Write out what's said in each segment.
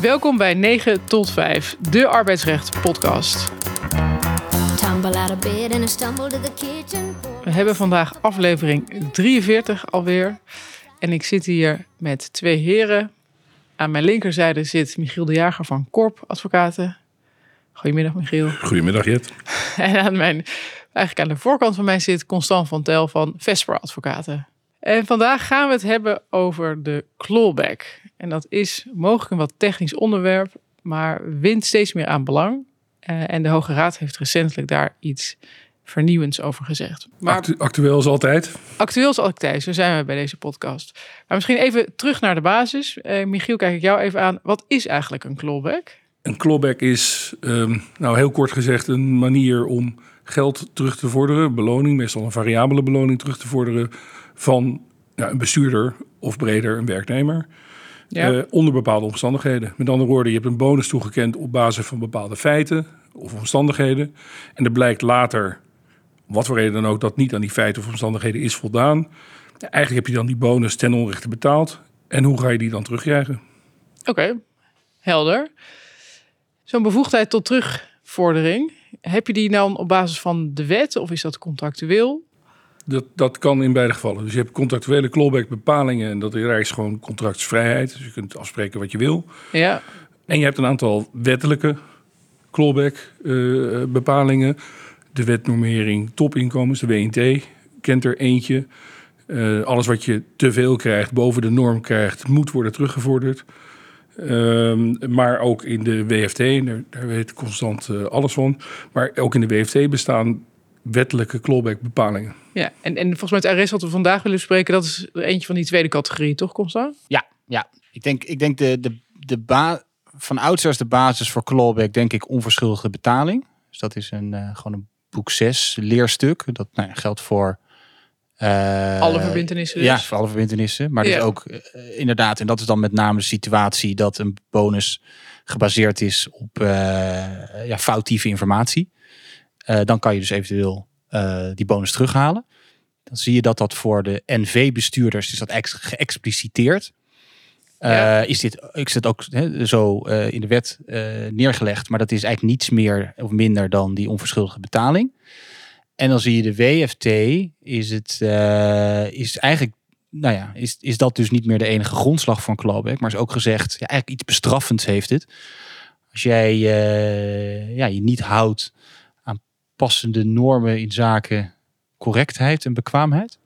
Welkom bij 9 tot 5, de arbeidsrecht podcast. We hebben vandaag aflevering 43 alweer. En ik zit hier met twee heren. Aan mijn linkerzijde zit Michiel de Jager van Korp Advocaten. Goedemiddag Michiel. Goedemiddag Jet. En aan mijn, eigenlijk aan de voorkant van mij zit Constant van Tel van Vesper Advocaten. En vandaag gaan we het hebben over de clawback. En dat is mogelijk een wat technisch onderwerp, maar wint steeds meer aan belang. Eh, en de Hoge Raad heeft recentelijk daar iets vernieuwends over gezegd. Maar Actu- actueel als altijd. actueel is altijd, zo zijn we bij deze podcast. Maar misschien even terug naar de basis. Eh, Michiel, kijk ik jou even aan. Wat is eigenlijk een clawback? Een clawback is, ehm, nou heel kort gezegd, een manier om geld terug te vorderen, beloning, meestal een variabele beloning terug te vorderen van ja, een bestuurder of breder een werknemer. Ja. eh, onder bepaalde omstandigheden. Met andere woorden, je hebt een bonus toegekend op basis van bepaalde feiten of omstandigheden. En er blijkt later, wat voor reden dan ook, dat niet aan die feiten of omstandigheden is voldaan. Eigenlijk heb je dan die bonus ten onrechte betaald. En hoe ga je die dan terugkrijgen? Oké, helder. Zo'n bevoegdheid tot terugvordering, heb je die dan op basis van de wet of is dat contractueel? Dat, dat kan in beide gevallen. Dus je hebt contractuele clawback bepalingen en dat is gewoon contractsvrijheid. Dus je kunt afspreken wat je wil. Ja, En je hebt een aantal wettelijke clawback eh, bepalingen. De wetnormering topinkomens, de WNT, kent er eentje. Eh, alles wat je te veel krijgt, boven de norm krijgt, moet worden teruggevorderd. Ehm, maar ook in de WFT, daar, daar weet Constant eh, alles van. Maar ook in de WFT bestaan wettelijke clawback bepalingen. Ja. En, en volgens mij het arrest wat we vandaag willen bespreken, dat is er eentje van die tweede categorie, toch Constant? Ja, ja. Ik denk, ik denk de, de, de ba van oudsher is de basis voor clawback, denk ik, onverschuldigde betaling. Dus dat is een, eh, gewoon een boek 6 leerstuk. Dat nou ja, geldt voor... eh, Alle verbintenissen dus? Ja, voor alle verbintenissen. Maar Ja. dus ook eh, inderdaad, en dat is dan met name de situatie dat een bonus gebaseerd is op ja, foutieve informatie. Dan kan je dus eventueel eh, die bonus terughalen. Dan zie je dat dat voor de NV-bestuurders is dat ex geëxpliciteerd. Eh, Ja. Is dit, ik zit ook zo eh, in de wet neergelegd, maar dat is eigenlijk niets meer of minder dan die onverschuldigde betaling. En dan zie je de WFT, is het is eigenlijk, nou ja, is, is dat dus niet meer de enige grondslag van clawback, maar is ook gezegd, ja, eigenlijk iets bestraffends heeft het. Als jij ja, je niet houdt passende normen in zaken correctheid en bekwaamheid.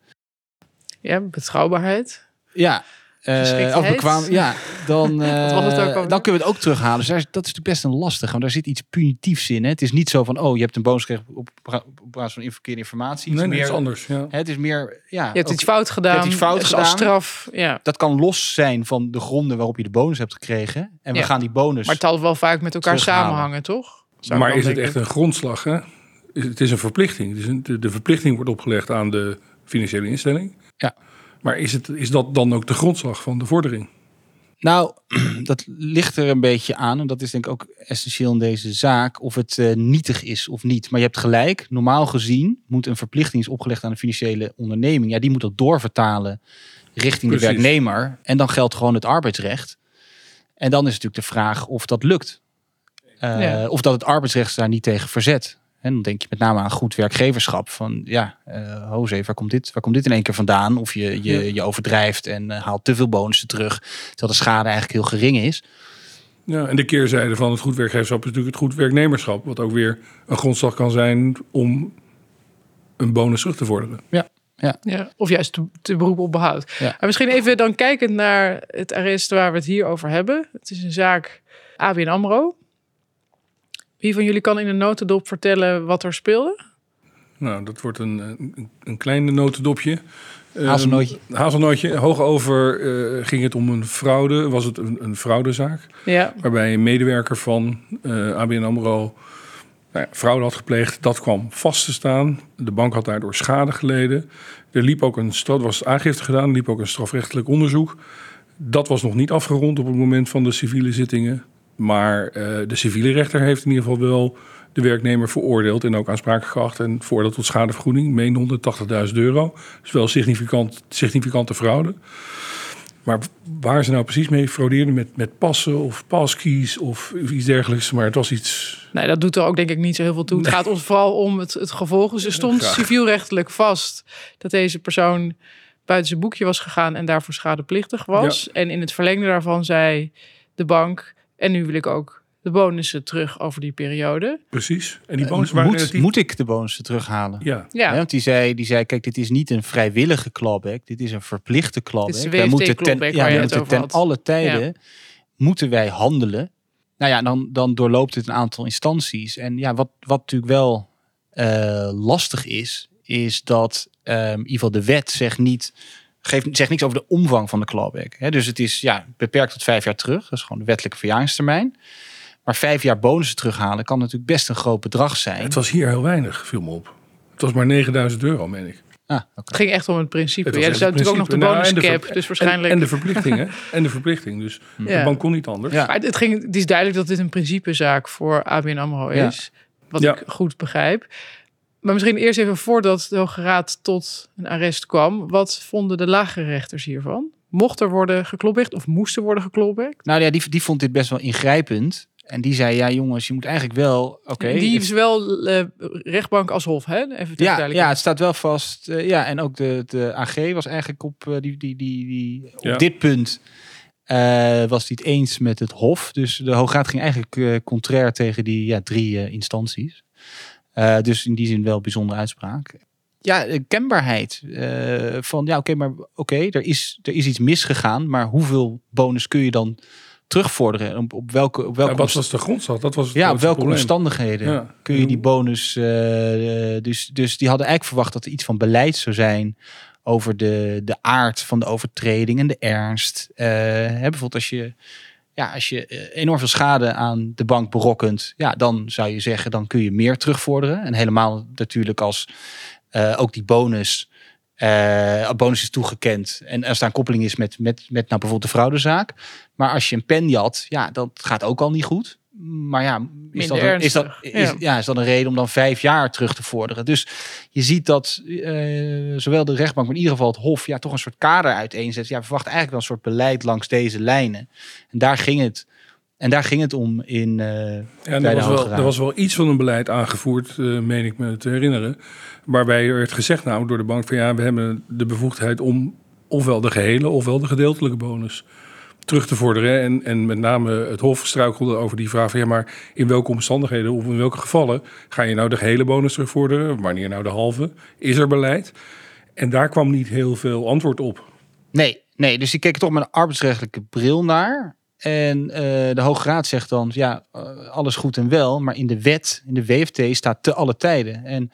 Ja, betrouwbaarheid. Ja, eh Geschiktheid. of bekwaam, ja, dan, eh, alweer? dan kunnen we het ook terughalen. Dus dat is natuurlijk best een lastig, want daar zit iets punitiefs in. Hè? Het is niet zo van, oh, je hebt een bonus gekregen op, op, op basis van verkeerde informatie. Nee, meer, dat is anders. Ja. hè, het is meer, ja, Je hebt ook- iets fout gedaan. iets fout gedaan. Als straf, ja. dat kan los zijn van de gronden waarop je de bonus hebt gekregen. En we Ja. gaan die bonus. Maar het zal wel vaak met elkaar samenhangen, toch? Zou Maar is het echt een grondslag? Hè? Het is een verplichting. Dus een- de, de verplichting wordt opgelegd aan de financiële instelling. Ja. Maar is, het, is dat dan ook de grondslag van de vordering? Nou, dat ligt er een beetje aan. En dat is denk ik ook essentieel in deze zaak. Of het eh, nietig is of niet. Maar je hebt gelijk. Normaal gezien moet een verplichting is opgelegd aan een financiële onderneming. Ja, die moet dat doorvertalen richting de Precies. werknemer. En dan geldt gewoon het arbeidsrecht. En dan is natuurlijk de vraag of dat lukt. Eh, Ja. Of dat het arbeidsrecht daar niet tegen verzet. En dan denk je met name aan goed werkgeverschap. Van ja, eh Jose, waar komt, dit, waar komt dit in één keer vandaan? Of je, je, Ja. je overdrijft en eh, haalt te veel bonussen terug. Terwijl de schade eigenlijk heel gering is. Ja, en de keerzijde van het goed werkgeverschap is natuurlijk het goed werknemerschap. Wat ook weer een grondslag kan zijn om een bonus terug te vorderen. Ja, of juist te, te beroepen op behoud. Ja. Maar misschien even dan kijkend naar het arrest waar we het hier over hebben. Het is een zaak ABN AMRO. Wie van jullie kan in een notendop vertellen wat er speelde? Nou, dat wordt een, een, een klein notendopje. Ehm, Hazelnootje. hazelnootje. Hoogover eh, ging het om een fraude. Was het een, een fraudezaak? Ja, Waarbij een medewerker van eh, ABN AMRO nou ja, fraude had gepleegd. Dat kwam vast te staan. De bank had daardoor schade geleden. Er liep ook een straf, was aangifte gedaan. Er liep ook een strafrechtelijk onderzoek. Dat was nog niet afgerond op het moment van de civiele zittingen. Maar eh, de civiele rechter heeft in ieder geval wel de werknemer veroordeeld en ook aansprakelijk geacht. En voordat tot schadevergoeding, meen 180.000 euro. Dus wel significant, significante fraude. Maar waar ze nou precies mee fraudeerden met, met passen of passkeys of iets dergelijks. Maar het was iets... Nee, dat doet er ook denk ik niet zo heel veel toe. Het gaat ons vooral om het, het gevolg. Dus er stond Graag. civielrechtelijk vast dat deze persoon buiten zijn boekje was gegaan en daarvoor schadeplichtig was. En in het verlengde daarvan zei de bank, en nu wil ik ook de bonussen terug over die periode. Precies. En die bonussen waren moet, relatief... moet ik de bonussen terughalen? Ja, Ja, Ja, want die zei, die zei, kijk, dit is niet een vrijwillige clawback. Dit is een verplichte clawback. Dit is de Wij moeten ten, waar ja, je we het moeten over ten had. alle tijden moeten wij handelen. Nou ja, dan, dan doorloopt het een aantal instanties. En ja, wat, wat natuurlijk wel eh, lastig is, is dat ehm, in ieder geval de wet zegt niet... Geeft, zegt niks over de omvang van de clawback. Hè? Dus het is ja, beperkt tot vijf jaar terug. Dat is gewoon de wettelijke verjaringstermijn. Maar vijf jaar bonussen terughalen kan natuurlijk best een groot bedrag zijn. het was hier heel weinig, viel me op. Het was maar 9000 euro, meen ik. Ah, oké. het ging echt om het principe. Het Ja, er natuurlijk ook nog de principe. Nou, en de bonuscap, ver- dus waarschijnlijk... En, en de verplichtingen. en de verplichting. Dus de Ja. bank kon niet anders. Ja. Maar het, ging, het is duidelijk dat dit een principezaak voor ABN AMRO Ja. is. Wat Ja. ik goed begrijp. Maar misschien eerst even voordat de Hoge Raad tot een arrest kwam. Wat vonden de lagere rechters hiervan? Mocht er worden geklopt of moest er worden geklopt? Nou ja, die, die vond dit best wel ingrijpend. En die zei, ja jongens, je moet eigenlijk wel... Oké, Die is wel eh, rechtbank als hof, hè? Even ja, ja, het staat wel vast. eh, ja, en ook de, de AG was eigenlijk op, eh, die, die, die, die, op dit punt... eh, was hij het eens met het Hof. Dus de Hoge Raad ging eigenlijk eh, contrair tegen die ja, drie instanties. Eh, dus in die zin wel een bijzondere uitspraak. Ja, kenbaarheid. eh, van ja, oké, maar oké, er, is, er is iets misgegaan. Maar hoeveel bonus kun je dan terugvorderen? Op, op welke, op welke Ja, wat was de grondslag? Dat was het ja, op welke probleem. omstandigheden Ja. kun je die bonus... eh, dus, dus die hadden eigenlijk verwacht dat er iets van beleid zou zijn... over de, de aard van de overtreding en de ernst. Hè, bijvoorbeeld als je, ja, als je eh, enorm veel schade aan de bank berokkent... Ja, dan zou je zeggen, dan kun je meer terugvorderen. En helemaal natuurlijk als eh, ook die bonus... eh, bonus is toegekend en als daar een koppeling is met, met, met nou bijvoorbeeld de fraudezaak. Maar als je een pen jat, ja, dat gaat ook al niet goed. Maar ja, is dat, een, is, dat, ernstig, is, ja. ja. is dat een reden om dan vijf jaar terug te vorderen? Dus je ziet dat eh, zowel de rechtbank, maar in ieder geval het Hof, ja, toch een soort kader uiteenzet. Ja, we verwachten eigenlijk wel een soort beleid langs deze lijnen. En daar ging het, en daar ging het om in. eh, Ja, bij en de er, was wel, er was wel iets van een beleid aangevoerd, eh, meen ik me te herinneren. Waarbij er werd gezegd namelijk door de bank van ja, we hebben de bevoegdheid om ofwel de gehele ofwel de gedeeltelijke bonus terug te vorderen. En, en met name het Hof struikelde over die vraag van ja, maar in welke omstandigheden of in welke gevallen ga je nou de gehele bonus terugvorderen? Wanneer nou de halve? Is er beleid? En daar kwam niet heel veel antwoord op. Nee, nee, dus die keken toch met een arbeidsrechtelijke bril naar. En eh, de Hoge Raad zegt dan, ja, eh, alles goed en wel, maar in de wet, in de WFT staat te alle tijden. En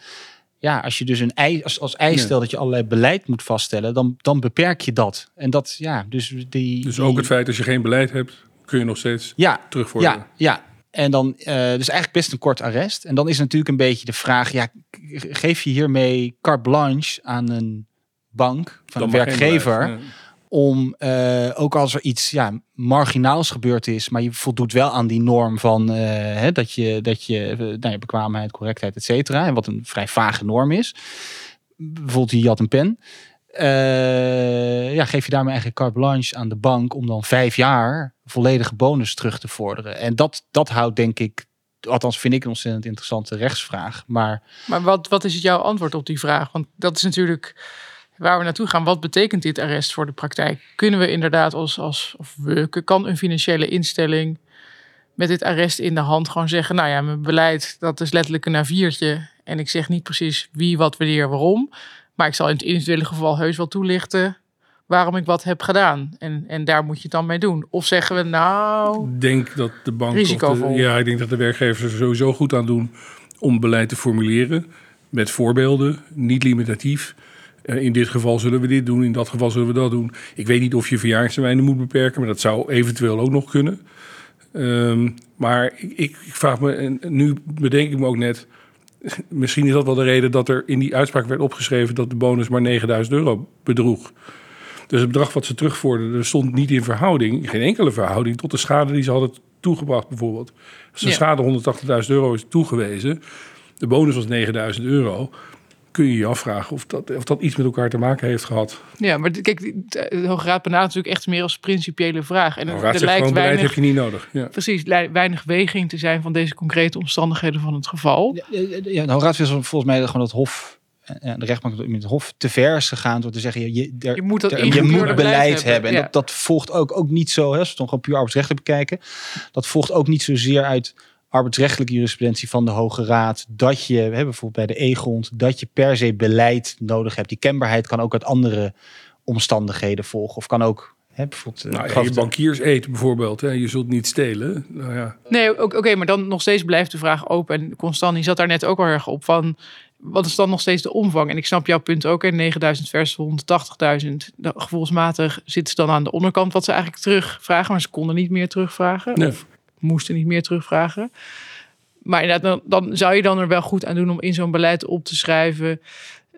ja, als je dus een als, als Ja. stelt dat je allerlei beleid moet vaststellen, dan, dan beperk je dat. En dat, ja, dus die... Dus die- ook het feit dat je geen beleid hebt, kun je nog steeds Ja, terugvorderen. ja, ja. En dan, eh, dus eigenlijk best een kort arrest. En dan is natuurlijk een beetje de vraag, ja, geef je hiermee carte blanche aan een bank van Dan een werkgever. Om eh, ook als er iets ja, marginaals gebeurd is, maar je voldoet wel aan die norm van eh, hè, dat je, dat je eh, nou, ja, bekwaamheid, correctheid, et cetera, en wat een vrij vage norm is. Bijvoorbeeld die had een pen. Ja, geef je daarmee eigenlijk carte blanche aan de bank om dan vijf jaar volledige bonus terug te vorderen. En dat, dat houdt denk ik, althans vind ik een ontzettend interessante rechtsvraag. Maar Maar wat, wat is jouw antwoord op die vraag? Want dat is natuurlijk waar we naartoe gaan. Wat betekent dit arrest voor de praktijk? Kunnen we inderdaad als, als of we, kan een financiële instelling met dit arrest in de hand gewoon zeggen, nou ja, mijn beleid, dat is letterlijk een A4'tje. En ik zeg niet precies wie, wat, wanneer, waarom. Maar ik zal in het individuele geval heus wel toelichten waarom ik wat heb gedaan. En, en daar moet je het dan mee doen. Of zeggen we, nou, Ik denk dat de bank. de- ja, ik denk dat de werkgevers er sowieso goed aan doen om beleid te formuleren. Met voorbeelden, niet limitatief. Eh, in dit geval zullen we dit doen, in dat geval zullen we dat doen. Ik weet niet of je verjaringstermijnen moet beperken, maar dat zou eventueel ook nog kunnen. Ehm, maar ik, ik, ik vraag me, en nu bedenk ik me ook net. Misschien is dat wel de reden dat er in die uitspraak werd opgeschreven dat de bonus maar 9000 euro bedroeg. Dus het bedrag wat ze terugvorderden stond niet in verhouding, geen enkele verhouding, tot de schade die ze hadden toegebracht bijvoorbeeld. Als de Ja. schade 180.000 euro is toegewezen, de bonus was 9000 euro, kun je je afvragen of dat, of dat iets met elkaar te maken heeft gehad. Ja, maar de- kijk, de de Hoge Raad benadert natuurlijk echt meer als principiële vraag. En Nou, raad er lijkt gewoon beleid weinig, heb je niet nodig. Ja. precies, weinig weging te zijn van deze concrete omstandigheden van het geval. Ja, de Hoge Raad wil volgens mij gewoon dat Hof, eh, de rechtbank met het Hof te ver is gegaan door te zeggen, je, je, Je moet dat je moet beleid hebben. hebben. En Ja. dat, dat volgt ook, ook niet zo, hè, als we het dan gewoon puur arbeidsrechtelijk bekijken, dat volgt ook niet zozeer uit arbeidsrechtelijke jurisprudentie van de Hoge Raad, dat je, hè, bijvoorbeeld bij de E-grond, dat je per se beleid nodig hebt. Die kenbaarheid kan ook uit andere omstandigheden volgen. Of kan ook, hè, bijvoorbeeld... eh, Nou, ja, je bankiers eten bijvoorbeeld. Hè. Je zult niet stelen. Nou ja, Nee, ook- oké, maar dan nog steeds blijft de vraag open. En Constant, die zat daar net ook al erg op van... wat is dan nog steeds de omvang? En ik snap jouw punt ook, hè, 9000 versus 180.000. De- Gevoelsmatig zitten ze dan aan de onderkant wat ze eigenlijk terugvragen... maar ze konden niet meer terugvragen. Nee. Of moesten niet meer terugvragen. Maar inderdaad, dan, dan zou je dan er wel goed aan doen... om in zo'n beleid op te schrijven...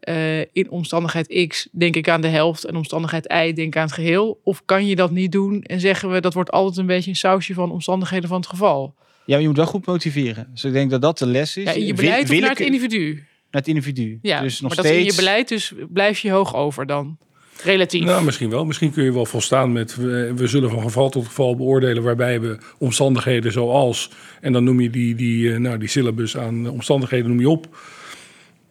eh, in omstandigheid X denk ik aan de helft... en omstandigheid Y denk ik aan het geheel. Of kan je dat niet doen en zeggen we... dat wordt altijd een beetje een sausje van omstandigheden van het geval... Ja, maar je moet wel goed motiveren. Dus ik denk dat dat de les is. Ja, je beleid naar het individu? Naar het individu. Ja, dus nog maar dat steeds... in je beleid, dus blijf je hoog over dan. Relatief. nou, misschien wel. Misschien kun je wel volstaan met... We, we zullen van geval tot geval beoordelen... waarbij we omstandigheden zoals... en dan noem je die, die, eh, nou, die syllabus aan omstandigheden noem je op...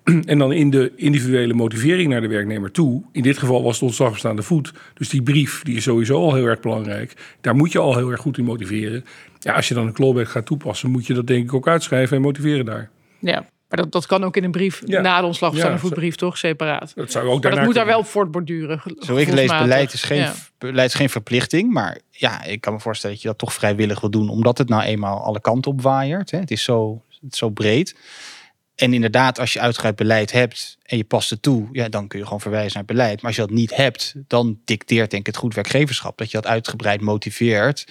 En dan in de individuele motivering naar de werknemer toe. In dit geval was het ontslag op staande voet. Dus die brief die is sowieso al heel erg belangrijk. Daar moet je al heel erg goed in motiveren. Ja, als je dan een clawback gaat toepassen, moet je dat denk ik ook uitschrijven en motiveren daar. ja, maar dat, dat kan ook in een brief Ja. na de ontslag of Ja, staande zo- voetbrief, toch? Separaat. Dat zou ook Maar daarna dat moet daar wel op voortborduren. Zo ik lees, beleid is, geen, Ja. beleid is geen verplichting. Maar ja, ik kan me voorstellen dat je dat toch vrijwillig wil doen. Omdat het nou eenmaal alle kanten op waaiert. Hè. Het is zo, het is zo breed. En inderdaad, als je uitgebreid beleid hebt en je past het toe, ja, dan kun je gewoon verwijzen naar het beleid. Maar als je dat niet hebt, dan dicteert denk ik het goed werkgeverschap dat je dat uitgebreid motiveert.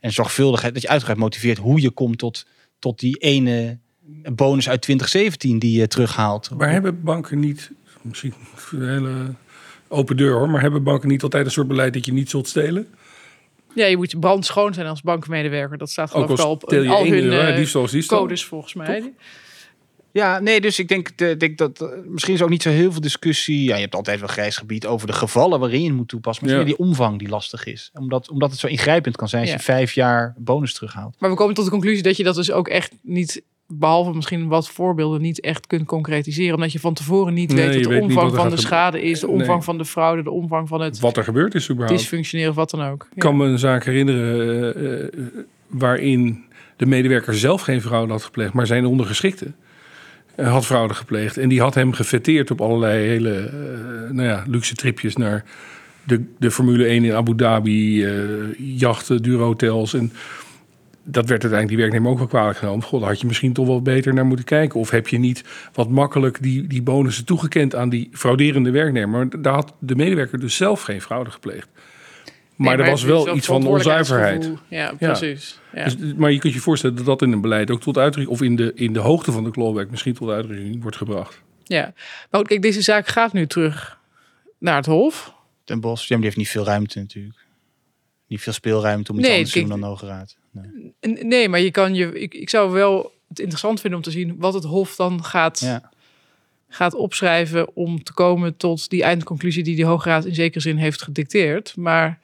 En zorgvuldigheid, dat je uitgebreid motiveert hoe je komt tot, tot die ene bonus uit 2017 die je terughaalt. Maar hebben banken niet, misschien een hele open deur hoor, maar hebben banken niet altijd een soort beleid dat je niet zult stelen? Ja, je moet brandschoon zijn als bankmedewerker. Dat staat geloof ik al op al 1 hun euro, eh, diefstal codes volgens mij. Ja, nee, dus ik denk, de, denk dat eh, misschien is ook niet zo heel veel discussie. Ja, je hebt altijd wel grijs gebied over de gevallen waarin je het moet toepassen. Maar Ja. die omvang die lastig is. Omdat, omdat het zo ingrijpend kan zijn als Ja. je vijf jaar bonus terughaalt. Maar we komen tot de conclusie dat je dat dus ook echt niet, behalve misschien wat voorbeelden, niet echt kunt concretiseren. Omdat je van tevoren niet Nee, weet wat de weet omvang wat van de schade is, de Nee. omvang van de fraude, de omvang van het Wat er gebeurd is überhaupt. dysfunctioneren of wat dan ook. Ik kan me een zaak herinneren eh, eh, waarin de medewerker zelf geen fraude had gepleegd, maar zijn ondergeschikte eh, had fraude gepleegd. En die had hem gefeteerd op allerlei hele nou ja, luxe tripjes naar de, de Formule 1 in Abu Dhabi, jachten, dure hotels. En dat werd uiteindelijk die werknemer ook wel kwalijk genomen. God, daar had je misschien toch wel beter naar moeten kijken. Of heb je niet wat makkelijk die, die bonussen toegekend aan die frauderende werknemer? Maar daar had de medewerker dus zelf geen fraude gepleegd. Maar Nee, er was wel iets van onzuiverheid. Ja, precies. Ja. Dus, maar je kunt je voorstellen dat dat in een beleid ook tot uitdrukking, of in de, in de hoogte van de clawback misschien tot uitdrukking wordt gebracht. ja. Maar goed, kijk, deze zaak gaat nu terug naar het Hof. Ten Bos, ja, maar die heeft niet veel ruimte natuurlijk. Niet veel speelruimte om iets Nee, anders te doen dan de Hoge Raad. Nee. Maar je kan je. Ik, ik zou wel het interessant vinden om te zien wat het Hof dan gaat, Ja. gaat opschrijven om te komen tot die eindconclusie die de Hoge Raad in zekere zin heeft gedicteerd. Maar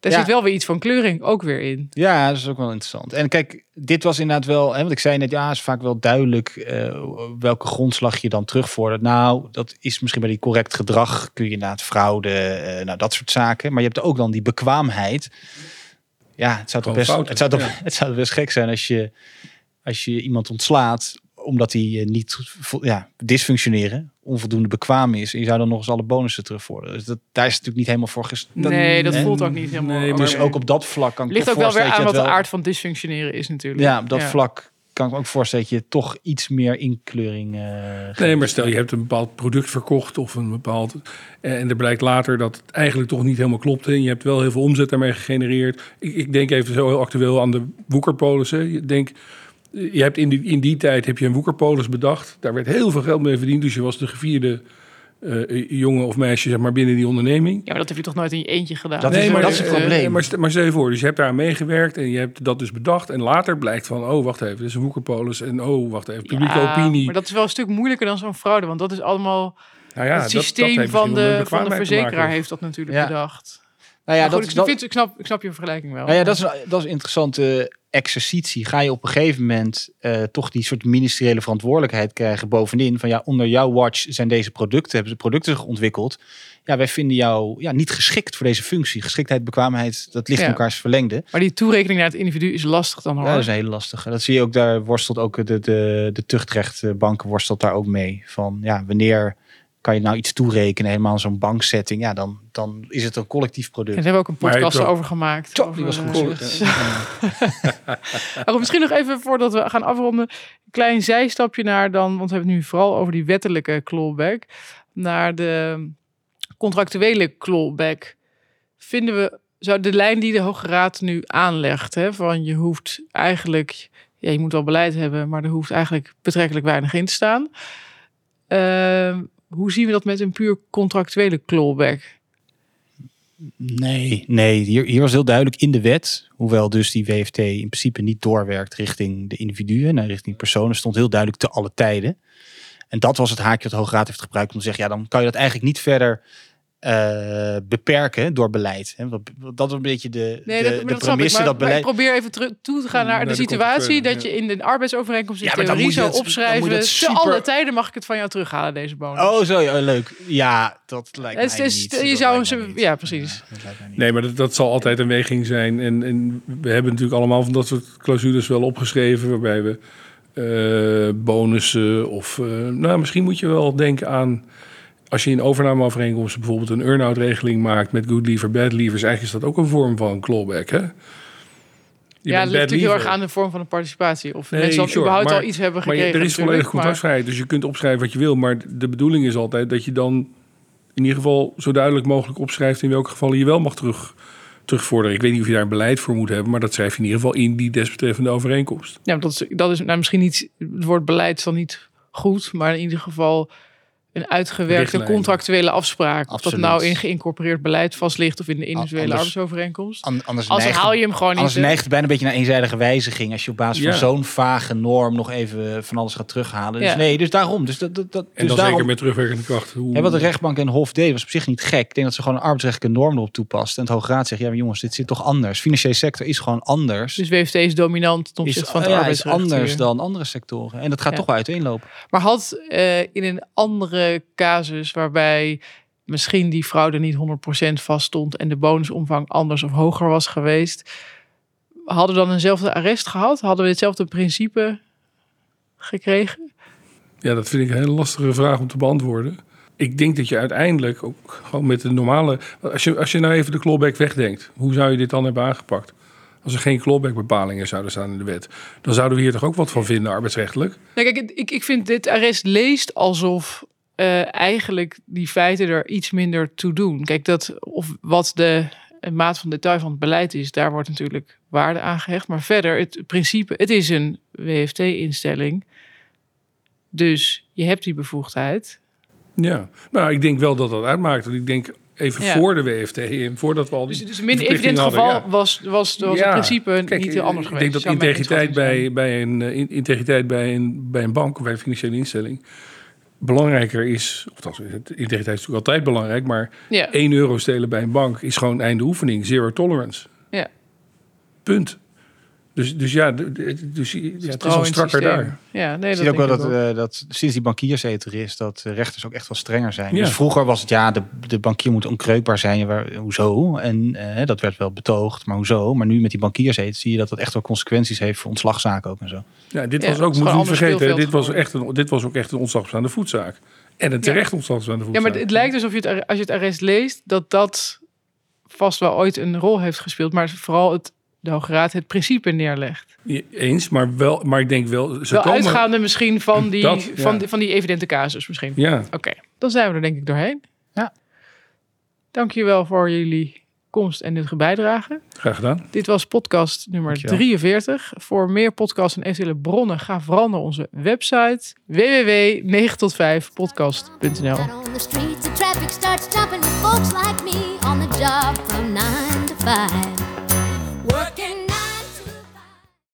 daar Ja. zit wel weer iets van kleuring ook weer in. Ja, dat is ook wel interessant. En kijk, dit was inderdaad wel, hè, want ik zei net, ja, is vaak wel duidelijk eh, welke grondslag je dan terugvordert. Nou, dat is misschien bij die correct gedrag, kun je inderdaad fraude, eh, nou dat soort zaken. Maar je hebt ook dan die bekwaamheid. Ja, het zou toch best, fouten, het zou toch, ja. het zou best gek zijn als je, als je iemand ontslaat omdat hij eh, niet ja, dysfunctioneren, onvoldoende bekwaam is. En je zou dan nog eens alle bonussen terugvorderen. Dus dat, daar is het natuurlijk niet helemaal voor ges- nee, dat voelt ook niet helemaal. Nee, maar Dus ook op dat vlak kan ligt ook wel weer aan wat de aard van dysfunctioneren is natuurlijk. ja, op dat vlak kan ik me ook voorstellen dat je toch iets meer inkleuring. eh, geeft. Nee, maar stel je hebt een bepaald product verkocht of een bepaald. En er blijkt later dat het eigenlijk toch niet helemaal klopte. En je hebt wel heel veel omzet daarmee gegenereerd. Ik, ik denk even zo heel actueel aan de woekerpolissen. Je denk, je hebt in die, in die tijd heb je een woekerpolis bedacht. Daar werd heel veel geld mee verdiend. Dus je was de gevierde eh, jongen of meisje zeg maar, binnen die onderneming. Ja, maar dat heb je toch nooit in je eentje gedaan? Dat is- maar, dat is het eh, probleem. maar, maar stel je voor, dus je hebt daar aan meegewerkt en je hebt dat dus bedacht. En later blijkt van, oh wacht even, dit is een woekerpolis. En oh, wacht even, publieke Ja, opinie. Maar dat is wel een stuk moeilijker dan zo'n fraude. Want dat is allemaal nou ja, het dat- dat systeem van, de, van de verzekeraar heeft dat natuurlijk Ja. bedacht. Nou ja, dat, ik, vind, ik, snap, ik snap je vergelijking wel. nou ja, dat, is, dat is een interessante exercitie. Ga je op een gegeven moment eh, toch die soort ministeriële verantwoordelijkheid krijgen bovenin. Van ja, onder jouw watch zijn deze producten, hebben ze producten ontwikkeld. Ja, wij vinden jou ja, niet geschikt voor deze functie. Geschiktheid, bekwaamheid, dat ligt Ja. elkaars verlengde. Maar die toerekening naar het individu is lastig dan hoor. Ja, dat is een hele lastige. Dat zie je ook daar, worstelt ook de, de, de tuchtrechtbank worstelt daar ook mee. Van ja, wanneer kan je nou iets toerekenen, helemaal zo'n banksetting. Ja, dan, dan is het een collectief En product. daar hebben we ook een podcast over gemaakt. Over, die was goed. eh, misschien nog even voordat we gaan afronden. Een klein zijstapje naar dan, want we hebben het nu vooral over die wettelijke clawback. Naar de contractuele clawback. Vinden we, zou de lijn die de Hoge Raad nu aanlegt, hè, van je hoeft eigenlijk, ja, je moet wel beleid hebben, maar er hoeft eigenlijk betrekkelijk weinig in te staan. Ehm, hoe zien we dat met een puur contractuele clawback? Nee, nee hier, hier was heel duidelijk in de wet, hoewel dus die WFT in principe niet doorwerkt richting de individuen, naar richting personen, stond heel duidelijk te alle tijden. En dat was het haakje dat de Hoge Raad heeft gebruikt om te zeggen, ja, dan kan je dat eigenlijk niet verder eh, beperken door beleid. Hè? Dat, dat is een beetje de, Nee, de, dat, de dat snap ik. premisse Maar, dat maar ik beleid... probeer even terug toe te gaan naar, Naar de de situatie dat je in de arbeidsovereenkomst in Ja, theorie zou opschrijven. dat Te super- alle tijden mag ik het van jou terughalen, deze bonus. Oh, zo, ja, leuk. Ja, dat lijkt Het mij het is- niet. je Dat zou een niet. ja, precies. dat lijkt mij niet. Nee, maar dat, dat zal altijd een weging zijn. En, en we hebben natuurlijk allemaal van dat soort clausules wel opgeschreven. Waarbij we eh, bonussen of... eh, nou, misschien moet je wel denken aan... Als je in overnameovereenkomsten bijvoorbeeld een earn-out regeling maakt met good leaver, bad leavers, eigenlijk is dat ook een vorm van clawback, hè? Je ja, dat ligt natuurlijk heel erg aan de vorm van de participatie. Of Nee, mensen sure, überhaupt maar- al iets hebben Maar gekregen. er is volledig natuurlijk, maar- contractvrijheid, dus je kunt opschrijven wat je wil. Maar de bedoeling is altijd dat je dan in ieder geval zo duidelijk mogelijk opschrijft in welke gevallen je wel mag terug, terugvorderen. Ik weet niet of je daar een beleid voor moet hebben, maar dat schrijf je in ieder geval in die desbetreffende overeenkomst. Ja, dat is, dat is nou, misschien niet... Het woord beleid is dan niet goed, maar in ieder geval... Een uitgewerkte contractuele afspraak. Of dat nou in geïncorporeerd beleid vast ligt of in de individuele Anders- arbeidsovereenkomst. An- Anders, Anders neigt, haal je hem gewoon niet. anders neigt het bijna een beetje naar eenzijdige wijziging. Als je op basis Ja. van zo'n vage norm nog even van alles gaat terughalen. Dus Ja. nee, dus daarom. Dus dat, dat, dat, En dus dan daarom zeker met terugwerkende kracht. Hoe, Ja, wat de rechtbank en Hof deed was op zich niet gek. Ik denk dat ze gewoon een arbeidsrechtelijke norm erop toepast. En het Hoge Raad zegt, ja maar jongens, dit zit toch anders. Financiële sector is gewoon anders. Dus WFT is dominant ten is, opzichte van het ja, is anders hier. dan andere sectoren. En dat gaat Ja. toch wel uiteenlopen. Maar had eh, in een andere casus waarbij misschien die fraude niet 100% vaststond en de bonusomvang anders of hoger was geweest, hadden we dan eenzelfde arrest gehad? Hadden we hetzelfde principe gekregen? Ja, dat vind ik een hele lastige vraag om te beantwoorden. Ik denk dat je uiteindelijk ook gewoon met de normale... Als je, als je nou even de clawback wegdenkt, hoe zou je dit dan hebben aangepakt? Als er geen clawback bepalingen zouden staan in de wet, dan zouden we hier toch ook wat van vinden, arbeidsrechtelijk? Nou, kijk, ik, ik vind dit arrest leest alsof eh, eigenlijk die feiten er iets minder toe doen. Kijk, dat of wat de maat van detail van het beleid is, daar wordt natuurlijk waarde aan gehecht. Maar verder, het principe, het is een WFT-instelling. Dus je hebt die bevoegdheid. Ja, nou, ik denk wel dat dat uitmaakt. Ik denk even Ja. voor de WFT, en voordat we al die Dus, dus evident verplichting geval ja. was, was, was Ja, het principe Kijk, niet heel anders ik geweest. denk dat integriteit bij, bij, een, eh, in- integriteit bij, een, bij een bank of bij een financiële instelling belangrijker is. Of integriteit is natuurlijk altijd belangrijk, maar Ja. 1 euro stelen bij een bank is gewoon einde oefening. Zero tolerance. Ja. Punt. Dus, dus ja, dus, ja, het is al strakker daar. Ja, nee, Je dat ziet ook wel dat, wel. eh, dat sinds die bankierseter is, dat de rechters ook echt wel strenger zijn. Ja. Dus vroeger was het ja, de, de bankier moet onkreukbaar zijn. Ja, waar, hoezo? En eh, dat werd wel betoogd, maar hoezo? Maar nu met die bankierseter zie je dat dat echt wel consequenties heeft voor ontslagzaken ook en zo. Ja, dit Ja, was ook, moet gewoon niet vergeten, dit was, echt een, dit was ook echt een ontslagstaande voetzaak. En een terecht Ja, voetzaak. maar het lijkt alsof je het, als je het arrest leest, dat dat vast wel ooit een rol heeft gespeeld. Maar vooral het, de Hoge Raad het principe neerlegt. Eens, maar, wel, maar ik denk wel... Ze wel komen, uitgaande misschien van die, Dat, ja. van, die, van die evidente casus misschien. Ja, Oké, dan zijn we er denk ik doorheen. Ja. Dankjewel voor jullie komst en nuttige bijdrage. graag gedaan. Dit was podcast nummer Dankjewel. 43. Voor meer podcasts en eventuele bronnen ga vooral naar onze website www.9tot5podcast.nl. Got on the streets, the traffic starts jumping with folks like me on the job from nine to five.